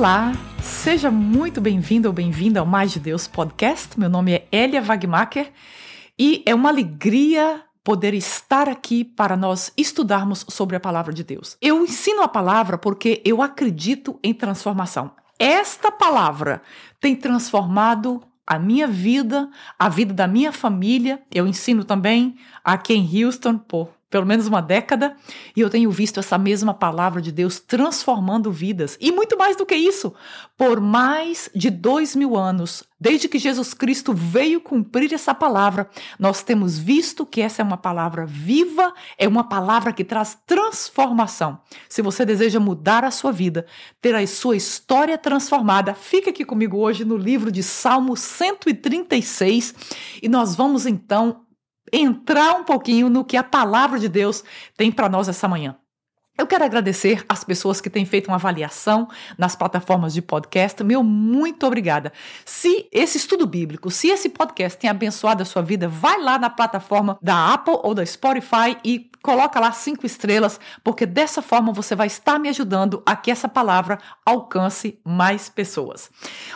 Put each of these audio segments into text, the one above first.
Olá, seja muito bem-vindo ou bem-vinda ao Mais de Deus podcast. Meu nome é Elia Wagmacher e é uma alegria poder estar aqui para nós estudarmos sobre a palavra de Deus. Eu ensino a palavra porque eu acredito em transformação. Esta palavra tem transformado a minha vida, a vida da minha família. Eu ensino também aqui em Houston por pelo menos uma década, e eu tenho visto essa mesma palavra de Deus transformando vidas. E muito mais do que isso, por mais de dois mil anos, desde que Jesus Cristo veio cumprir essa palavra, nós temos visto que essa é uma palavra viva, é uma palavra que traz transformação. Se você deseja mudar a sua vida, ter a sua história transformada, fica aqui comigo hoje no livro de Salmo 136 e nós vamos então entrar um pouquinho no que a palavra de Deus tem para nós essa manhã. Eu quero agradecer as pessoas que têm feito uma avaliação nas plataformas de podcast. Meu muito obrigada. Se esse estudo bíblico, se esse podcast tem abençoado a sua vida, vai lá na plataforma da Apple ou da Spotify e coloca lá cinco estrelas, porque dessa forma você vai estar me ajudando a que essa palavra alcance mais pessoas.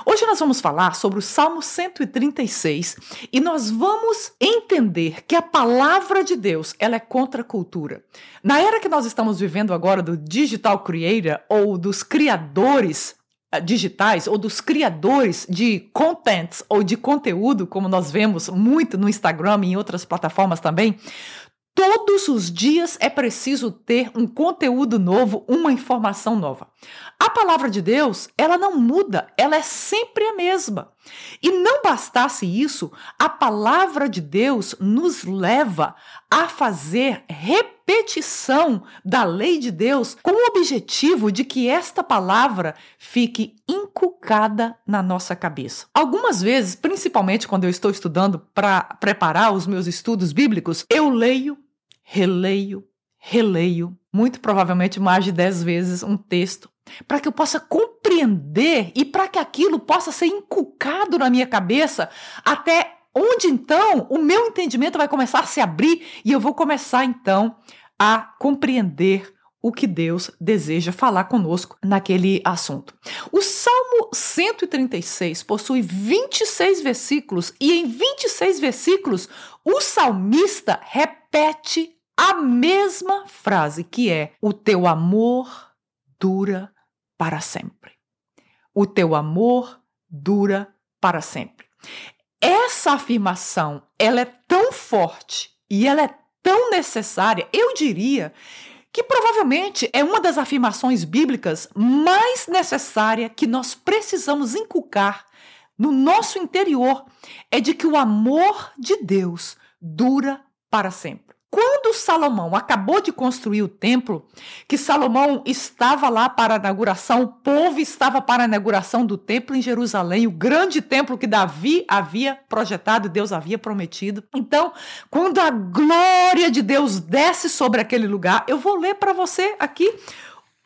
Hoje nós vamos falar sobre o Salmo 136 e nós vamos entender que a palavra de Deus, ela é contra a cultura. Na era que nós estamos vivendo agora do digital creator ou dos criadores eh, digitais ou dos criadores de contents ou de conteúdo, como nós vemos muito no Instagram e em outras plataformas também, Todos os dias é preciso ter um conteúdo novo, uma informação nova. A palavra de Deus, ela não muda, ela é sempre a mesma. E não bastasse isso, a palavra de Deus nos leva a fazer repetição da lei de Deus com o objetivo de que esta palavra fique inculcada na nossa cabeça. Algumas vezes, principalmente quando eu estou estudando para preparar os meus estudos bíblicos, eu leio releio, releio, muito provavelmente mais de dez vezes um texto, para que eu possa compreender e para que aquilo possa ser inculcado na minha cabeça até onde então o meu entendimento vai começar a se abrir e eu vou começar então a compreender o que Deus deseja falar conosco naquele assunto. O Salmo 136 possui 26 versículos e em 26 versículos o salmista repete a mesma frase que é: O teu amor dura para sempre. O teu amor dura para sempre. Essa afirmação, ela é tão forte e ela é tão necessária, eu diria que provavelmente é uma das afirmações bíblicas mais necessária que nós precisamos inculcar no nosso interior, é de que o amor de Deus dura para sempre. Quando Salomão acabou de construir o templo, que Salomão estava lá para a inauguração, o povo estava para a inauguração do templo em Jerusalém, o grande templo que Davi havia projetado, Deus havia prometido. Então, quando a glória de Deus desce sobre aquele lugar, eu vou ler para você aqui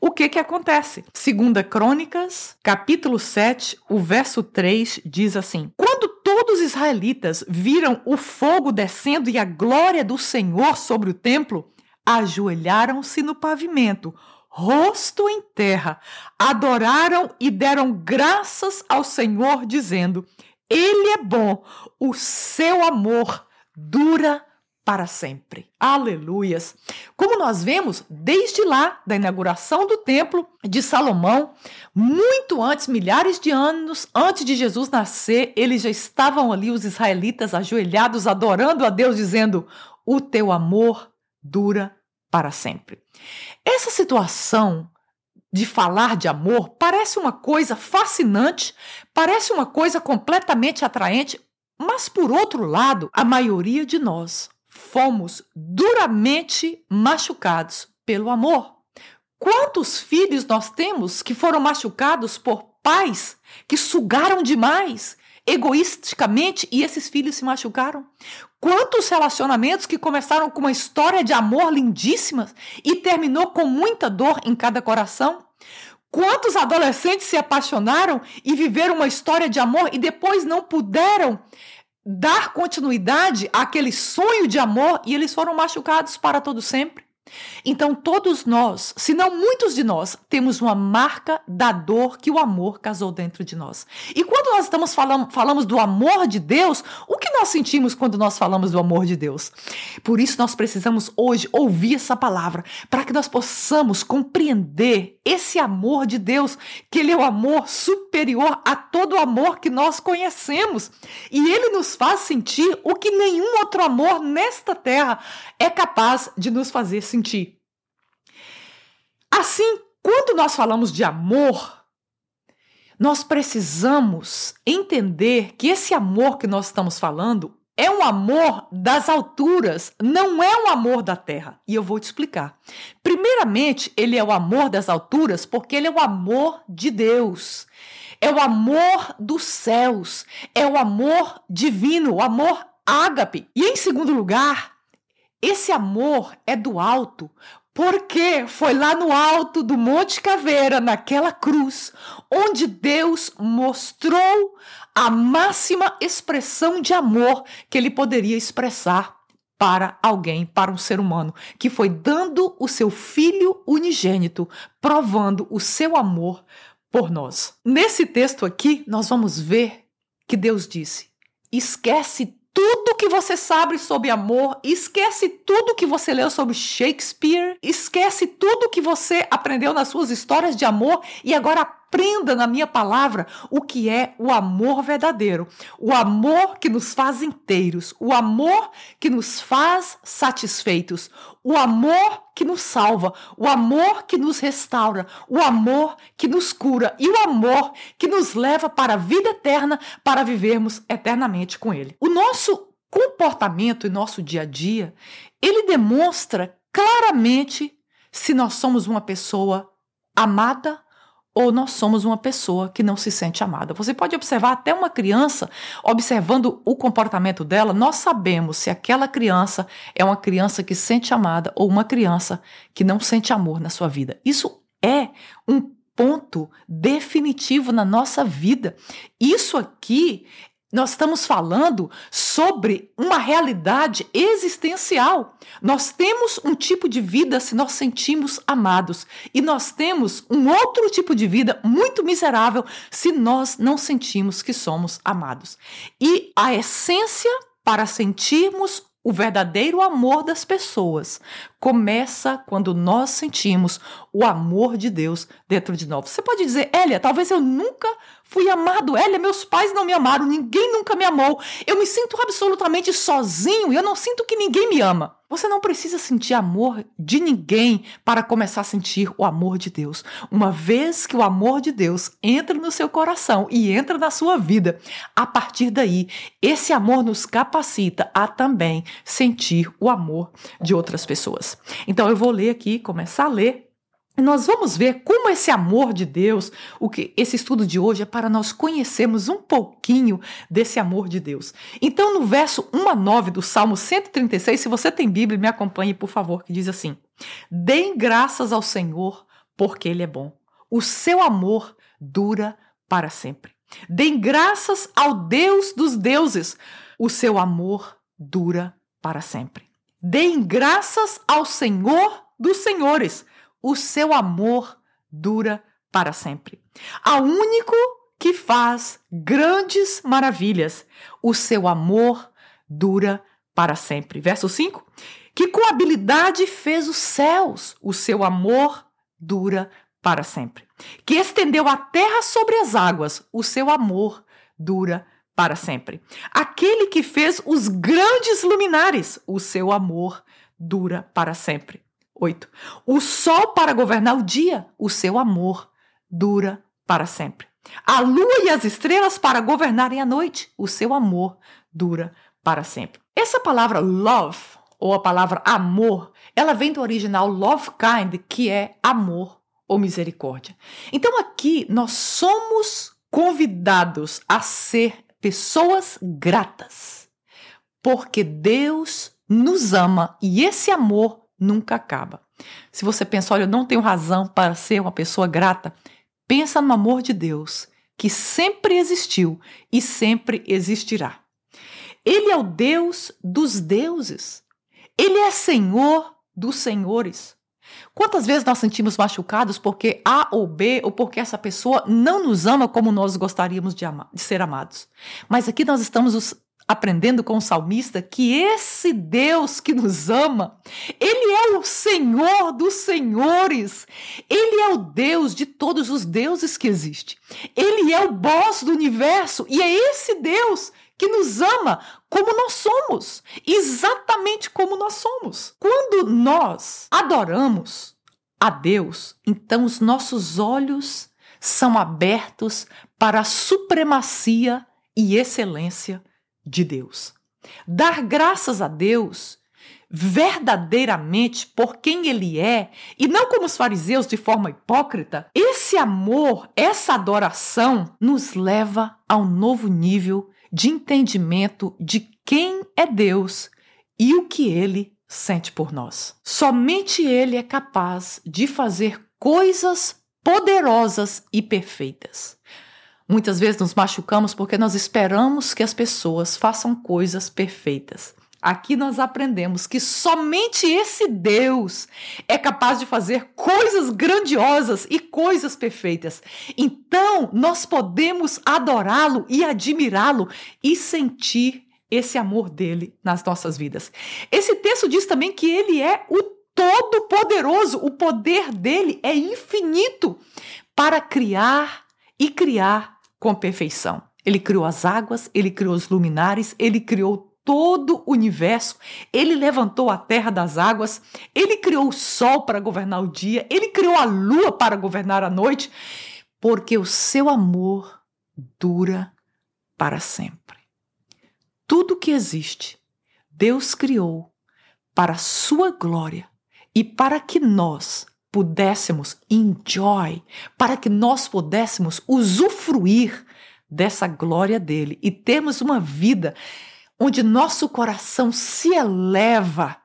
o que que acontece? Segunda Crônicas, capítulo 7, o verso 3 diz assim: Quando todos os israelitas viram o fogo descendo e a glória do Senhor sobre o templo, ajoelharam-se no pavimento, rosto em terra, adoraram e deram graças ao Senhor, dizendo: Ele é bom, o seu amor dura para sempre. Aleluias! Como nós vemos, desde lá da inauguração do templo de Salomão, muito antes, milhares de anos antes de Jesus nascer, eles já estavam ali, os israelitas ajoelhados, adorando a Deus, dizendo: O teu amor dura para sempre. Essa situação de falar de amor parece uma coisa fascinante, parece uma coisa completamente atraente, mas por outro lado, a maioria de nós fomos duramente machucados pelo amor. Quantos filhos nós temos que foram machucados por pais que sugaram demais, egoisticamente, e esses filhos se machucaram? Quantos relacionamentos que começaram com uma história de amor lindíssima e terminou com muita dor em cada coração? Quantos adolescentes se apaixonaram e viveram uma história de amor e depois não puderam dar continuidade àquele sonho de amor e eles foram machucados para todo sempre. Então, todos nós, se não muitos de nós, temos uma marca da dor que o amor casou dentro de nós. E quando nós estamos falando, falamos do amor de Deus, o que nós sentimos quando nós falamos do amor de Deus? Por isso, nós precisamos hoje ouvir essa palavra, para que nós possamos compreender esse amor de Deus, que Ele é o amor superior a todo o amor que nós conhecemos. E Ele nos faz sentir o que nenhum outro amor nesta terra é capaz de nos fazer sentir sentir. Assim, quando nós falamos de amor, nós precisamos entender que esse amor que nós estamos falando é um amor das alturas, não é um amor da terra. E eu vou te explicar. Primeiramente, ele é o amor das alturas porque ele é o amor de Deus. É o amor dos céus, é o amor divino, o amor ágape. E em segundo lugar, esse amor é do alto, porque foi lá no alto do Monte Caveira, naquela cruz, onde Deus mostrou a máxima expressão de amor que ele poderia expressar para alguém, para um ser humano, que foi dando o seu filho unigênito, provando o seu amor por nós. Nesse texto aqui, nós vamos ver que Deus disse: esquece tudo que você sabe sobre amor, esquece tudo que você leu sobre Shakespeare, esquece tudo que você aprendeu nas suas histórias de amor e agora aprenda na minha palavra o que é o amor verdadeiro, o amor que nos faz inteiros, o amor que nos faz satisfeitos, o amor que nos salva, o amor que nos restaura, o amor que nos cura. E o amor que nos leva para a vida eterna para vivermos eternamente com Ele. O nosso comportamento e nosso dia a dia, ele demonstra claramente se nós somos uma pessoa amada ou nós somos uma pessoa que não se sente amada. Você pode observar até uma criança, observando o comportamento dela, nós sabemos se aquela criança é uma criança que sente amada ou uma criança que não sente amor na sua vida. Isso é um ponto definitivo na nossa vida. Isso aqui nós estamos falando sobre uma realidade existencial. Nós temos um tipo de vida se nós sentimos amados, e nós temos um outro tipo de vida muito miserável se nós não sentimos que somos amados. E a essência para sentirmos o verdadeiro amor das pessoas começa quando nós sentimos o amor de Deus dentro de nós. Você pode dizer, Elia, talvez eu nunca fui amado. Elia, meus pais não me amaram, ninguém nunca me amou. Eu me sinto absolutamente sozinho e eu não sinto que ninguém me ama. Você não precisa sentir amor de ninguém para começar a sentir o amor de Deus. Uma vez que o amor de Deus entra no seu coração e entra na sua vida, a partir daí, esse amor nos capacita a também sentir o amor de outras pessoas. Então eu vou ler aqui, começar a ler nós vamos ver como esse amor de Deus, o que esse estudo de hoje é para nós conhecermos um pouquinho desse amor de Deus. Então, no verso 1 a 9 do Salmo 136, se você tem Bíblia, me acompanhe, por favor, que diz assim: Deem graças ao Senhor, porque ele é bom. O seu amor dura para sempre. Deem graças ao Deus dos deuses. O seu amor dura para sempre. Deem graças ao Senhor dos senhores o seu amor dura para sempre. Ao único que faz grandes maravilhas, o seu amor dura para sempre. Verso 5: Que com habilidade fez os céus, o seu amor dura para sempre. Que estendeu a terra sobre as águas, o seu amor dura para sempre. Aquele que fez os grandes luminares, o seu amor dura para sempre. 8. O sol para governar o dia, o seu amor dura para sempre. A lua e as estrelas para governarem a noite, o seu amor dura para sempre. Essa palavra love, ou a palavra amor, ela vem do original love kind, que é amor ou misericórdia. Então aqui nós somos convidados a ser pessoas gratas, porque Deus nos ama e esse amor nunca acaba. Se você pensa, olha, eu não tenho razão para ser uma pessoa grata, pensa no amor de Deus, que sempre existiu e sempre existirá. Ele é o Deus dos deuses. Ele é Senhor dos senhores. Quantas vezes nós sentimos machucados porque A ou B ou porque essa pessoa não nos ama como nós gostaríamos de, de ser amados? Mas aqui nós estamos aprendendo com o salmista que esse Deus que nos ama, ele é o Senhor dos senhores. Ele é o Deus de todos os deuses que existem. Ele é o boss do universo e é esse Deus que nos ama como nós somos, exatamente como nós somos. Quando nós adoramos a Deus, então os nossos olhos são abertos para a supremacia e excelência de Deus. Dar graças a Deus verdadeiramente por quem ele é e não como os fariseus de forma hipócrita, esse amor, essa adoração nos leva a um novo nível de entendimento de quem é Deus e o que ele sente por nós. Somente ele é capaz de fazer coisas poderosas e perfeitas. Muitas vezes nos machucamos porque nós esperamos que as pessoas façam coisas perfeitas. Aqui nós aprendemos que somente esse Deus é capaz de fazer coisas grandiosas e coisas perfeitas. Então, nós podemos adorá-lo e admirá-lo e sentir esse amor dele nas nossas vidas. Esse texto diz também que ele é o Todo-Poderoso, o poder dele é infinito para criar e criar com perfeição. Ele criou as águas, ele criou os luminares, ele criou todo o universo, ele levantou a terra das águas, ele criou o sol para governar o dia, ele criou a lua para governar a noite, porque o seu amor dura para sempre. Tudo que existe, Deus criou para a sua glória e para que nós pudéssemos enjoy, para que nós pudéssemos usufruir dessa glória dele e termos uma vida onde nosso coração se eleva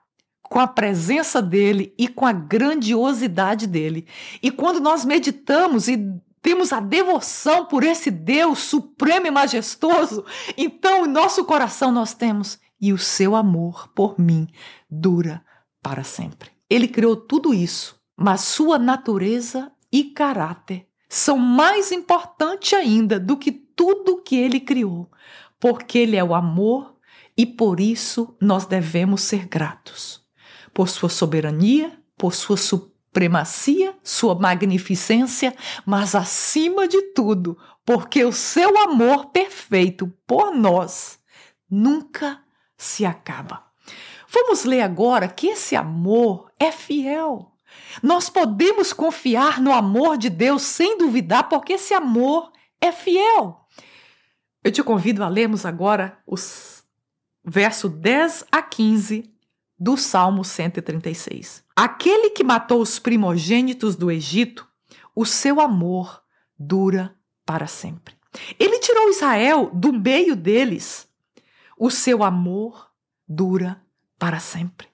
com a presença dele e com a grandiosidade dele. E quando nós meditamos e temos a devoção por esse Deus supremo e majestoso, então em nosso coração nós temos e o seu amor por mim dura para sempre. Ele criou tudo isso, mas sua natureza e caráter são mais importantes ainda do que tudo que ele criou, porque ele é o amor e por isso nós devemos ser gratos por sua soberania, por sua supremacia, sua magnificência, mas acima de tudo, porque o seu amor perfeito por nós nunca se acaba. Vamos ler agora que esse amor é fiel. Nós podemos confiar no amor de Deus sem duvidar, porque esse amor é fiel. Eu te convido a lermos agora os verso 10 a 15 do Salmo 136. Aquele que matou os primogênitos do Egito, o seu amor dura para sempre. Ele tirou Israel do meio deles, o seu amor dura para sempre.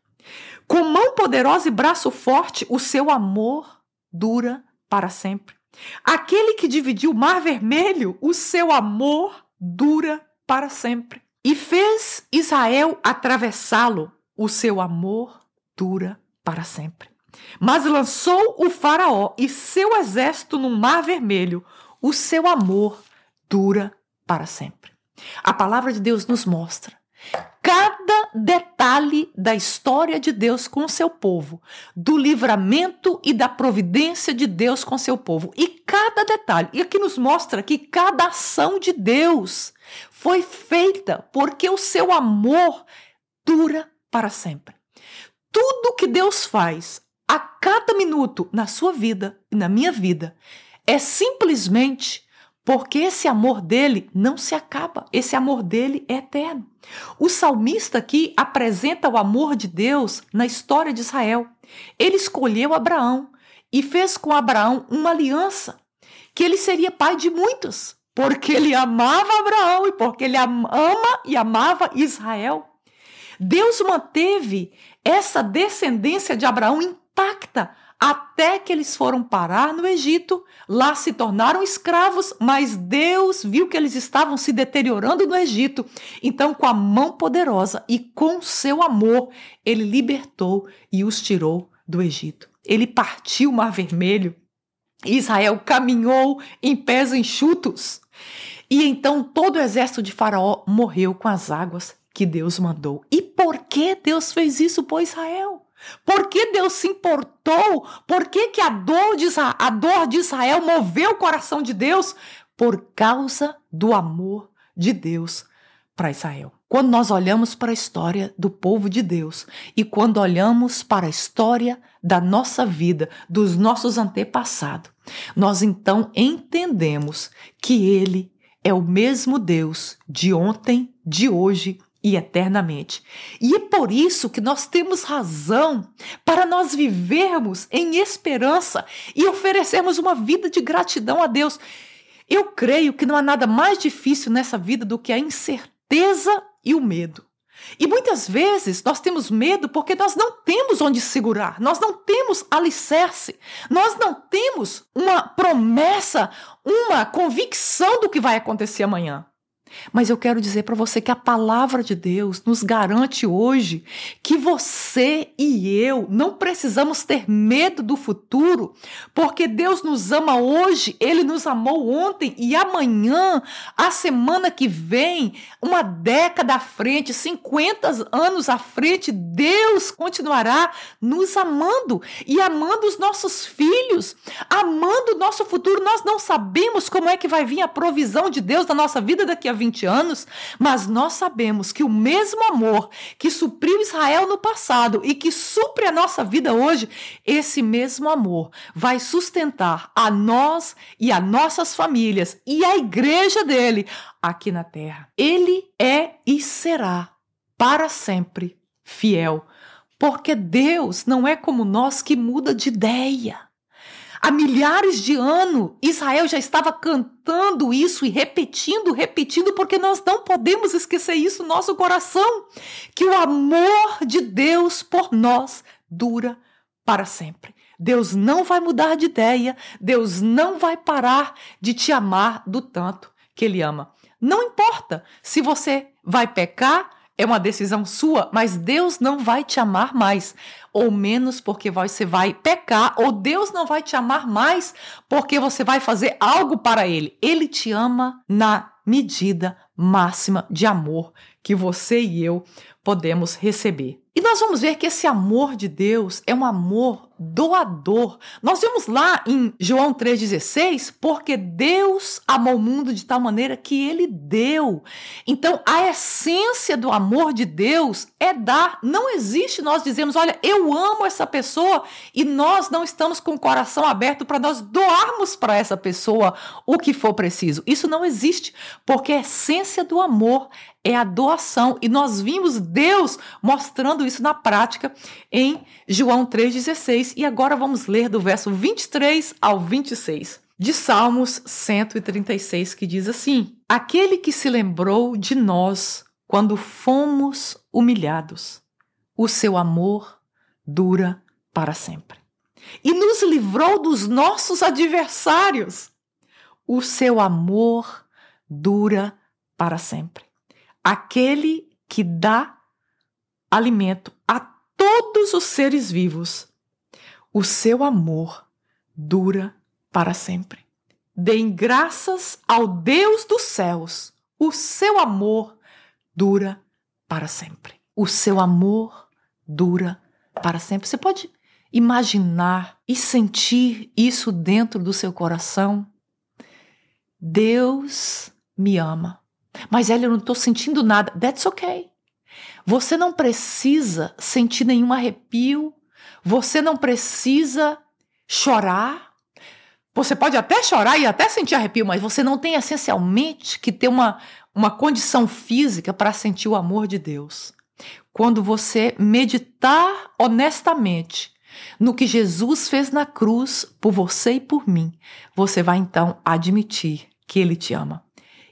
Com mão poderosa e braço forte, o seu amor dura para sempre. Aquele que dividiu o mar vermelho, o seu amor dura para sempre. E fez Israel atravessá-lo, o seu amor dura para sempre. Mas lançou o Faraó e seu exército no Mar Vermelho, o seu amor dura para sempre. A palavra de Deus nos mostra detalhe da história de Deus com o seu povo, do livramento e da providência de Deus com seu povo. E cada detalhe, e aqui nos mostra que cada ação de Deus foi feita porque o seu amor dura para sempre. Tudo que Deus faz a cada minuto na sua vida e na minha vida é simplesmente porque esse amor dele não se acaba, esse amor dele é eterno. O salmista aqui apresenta o amor de Deus na história de Israel. Ele escolheu Abraão e fez com Abraão uma aliança que ele seria pai de muitos porque ele amava Abraão e porque ele ama e amava Israel. Deus manteve essa descendência de Abraão intacta até que eles foram parar no Egito, lá se tornaram escravos, mas Deus viu que eles estavam se deteriorando no Egito. Então, com a mão poderosa e com seu amor, ele libertou e os tirou do Egito. Ele partiu o Mar Vermelho. Israel caminhou em pés enxutos. E então todo o exército de Faraó morreu com as águas que Deus mandou. E por que Deus fez isso por Israel? Por que Deus se importou? Por que, que a, dor de, a dor de Israel moveu o coração de Deus? Por causa do amor de Deus para Israel. Quando nós olhamos para a história do povo de Deus e quando olhamos para a história da nossa vida, dos nossos antepassados, nós então entendemos que Ele é o mesmo Deus de ontem, de hoje e eternamente. E é por isso que nós temos razão para nós vivermos em esperança e oferecermos uma vida de gratidão a Deus. Eu creio que não há nada mais difícil nessa vida do que a incerteza e o medo. E muitas vezes nós temos medo porque nós não temos onde segurar, nós não temos alicerce, nós não temos uma promessa, uma convicção do que vai acontecer amanhã. Mas eu quero dizer para você que a palavra de Deus nos garante hoje que você e eu não precisamos ter medo do futuro, porque Deus nos ama hoje, Ele nos amou ontem e amanhã, a semana que vem, uma década à frente, 50 anos à frente, Deus continuará nos amando e amando os nossos filhos, amando o nosso futuro. Nós não sabemos como é que vai vir a provisão de Deus na nossa vida daqui a 20 anos, mas nós sabemos que o mesmo amor que supriu Israel no passado e que supre a nossa vida hoje, esse mesmo amor vai sustentar a nós e a nossas famílias e a igreja dele aqui na terra. Ele é e será para sempre fiel, porque Deus não é como nós que muda de ideia. Há milhares de anos, Israel já estava cantando isso e repetindo, repetindo, porque nós não podemos esquecer isso no nosso coração, que o amor de Deus por nós dura para sempre. Deus não vai mudar de ideia, Deus não vai parar de te amar do tanto que Ele ama. Não importa se você vai pecar, é uma decisão sua, mas Deus não vai te amar mais, ou menos porque você vai pecar, ou Deus não vai te amar mais porque você vai fazer algo para Ele. Ele te ama na medida máxima de amor que você e eu podemos receber. E nós vamos ver que esse amor de Deus é um amor doador. Nós vemos lá em João 3,16, porque Deus amou o mundo de tal maneira que ele deu. Então, a essência do amor de Deus é dar. Não existe nós dizemos, olha, eu amo essa pessoa e nós não estamos com o coração aberto para nós doarmos para essa pessoa o que for preciso. Isso não existe, porque a essência do amor é a doação. E nós vimos Deus mostrando isso na prática em João 3,16. E agora vamos ler do verso 23 ao 26 de Salmos 136, que diz assim: Aquele que se lembrou de nós quando fomos humilhados, o seu amor dura para sempre. E nos livrou dos nossos adversários, o seu amor dura para sempre aquele que dá alimento a todos os seres vivos. O seu amor dura para sempre. Deem graças ao Deus dos céus. O seu amor dura para sempre. O seu amor dura para sempre. Você pode imaginar e sentir isso dentro do seu coração? Deus me ama. Mas Elia, eu não estou sentindo nada. That's okay. Você não precisa sentir nenhum arrepio. Você não precisa chorar. Você pode até chorar e até sentir arrepio, mas você não tem essencialmente que ter uma, uma condição física para sentir o amor de Deus. Quando você meditar honestamente no que Jesus fez na cruz por você e por mim, você vai então admitir que Ele te ama.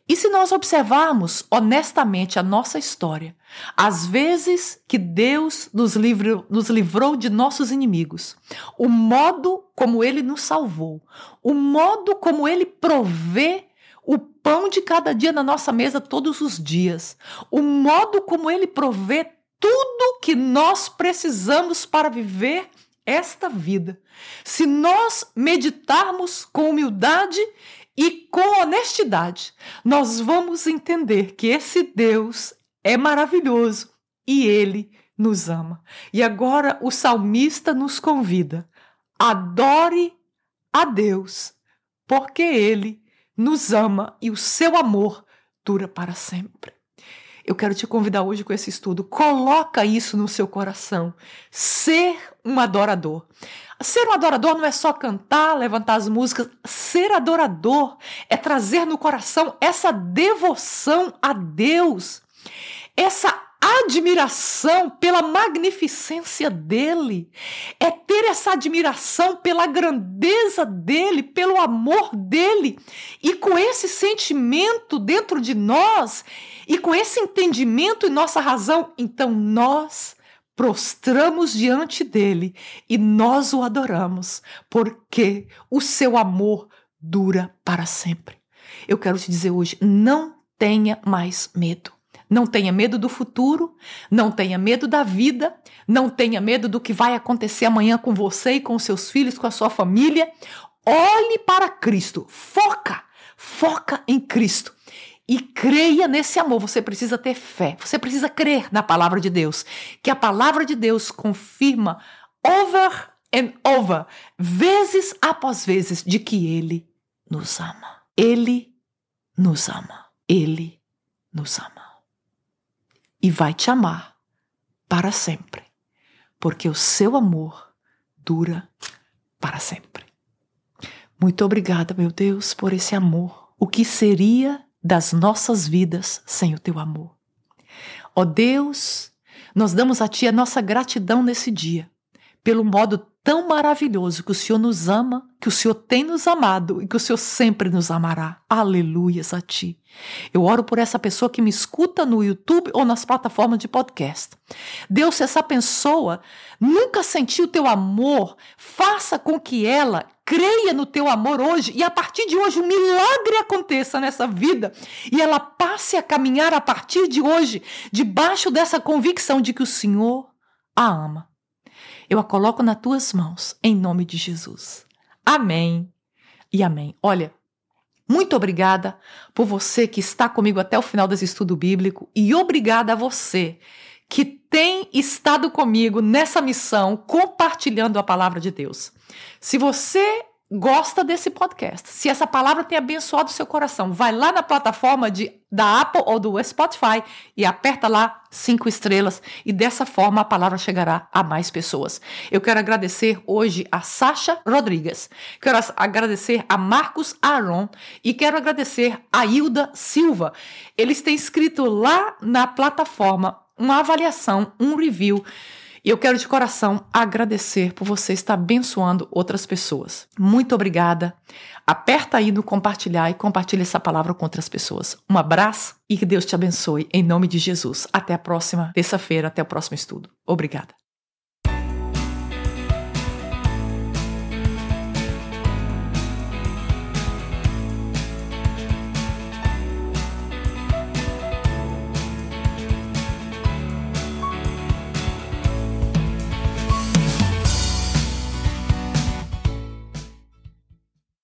E se nós observarmos honestamente a nossa história, as vezes que Deus nos livrou, nos livrou de nossos inimigos, o modo como Ele nos salvou, o modo como Ele provê o pão de cada dia na nossa mesa todos os dias, o modo como Ele provê tudo que nós precisamos para viver esta vida. Se nós meditarmos com humildade e com honestidade, nós vamos entender que esse Deus é maravilhoso e ele nos ama. E agora o salmista nos convida: adore a Deus, porque ele nos ama e o seu amor dura para sempre. Eu quero te convidar hoje com esse estudo. Coloca isso no seu coração. Ser um adorador. Ser um adorador não é só cantar, levantar as músicas. Ser adorador é trazer no coração essa devoção a Deus, essa admiração pela magnificência dele, é ter essa admiração pela grandeza dele, pelo amor dele. E com esse sentimento dentro de nós, e com esse entendimento e nossa razão, então nós prostramos diante dele e nós o adoramos, porque o seu amor dura para sempre. Eu quero te dizer hoje, não tenha mais medo. Não tenha medo do futuro, não tenha medo da vida, não tenha medo do que vai acontecer amanhã com você e com seus filhos, com a sua família. Olhe para Cristo, foca, foca em Cristo e creia nesse amor. Você precisa ter fé, você precisa crer na palavra de Deus, que a palavra de Deus confirma over and over, vezes após vezes, de que Ele nos ama. Ele nos ama. Ele nos ama e vai te amar para sempre, porque o seu amor dura para sempre. Muito obrigada, meu Deus, por esse amor. O que seria das nossas vidas sem o teu amor? Ó Deus, nós damos a Ti a nossa gratidão nesse dia, pelo modo tão maravilhoso que o Senhor nos ama, que o Senhor tem nos amado e que o Senhor sempre nos amará. Aleluias a ti. Eu oro por essa pessoa que me escuta no YouTube ou nas plataformas de podcast. Deus, se essa pessoa nunca sentiu o teu amor, faça com que ela creia no teu amor hoje e a partir de hoje um milagre aconteça nessa vida e ela passe a caminhar a partir de hoje debaixo dessa convicção de que o Senhor a ama. Eu a coloco nas tuas mãos, em nome de Jesus. Amém e amém. Olha, muito obrigada por você que está comigo até o final desse estudo bíblico e obrigada a você que tem estado comigo nessa missão compartilhando a palavra de Deus. Se você gosta desse podcast, se essa palavra tem abençoado o seu coração, vai lá na plataforma de, da Apple ou do Spotify e aperta lá cinco estrelas e dessa forma a palavra chegará a mais pessoas. Eu quero agradecer hoje a Sasha Rodrigues, quero agradecer a Marcos Aron e quero agradecer a Hilda Silva. Eles têm escrito lá na plataforma uma avaliação, um review e eu quero de coração agradecer por você estar abençoando outras pessoas. Muito obrigada. Aperta aí no compartilhar e compartilhe essa palavra com outras pessoas. Um abraço e que Deus te abençoe em nome de Jesus. Até a próxima terça-feira, até o próximo estudo. Obrigada.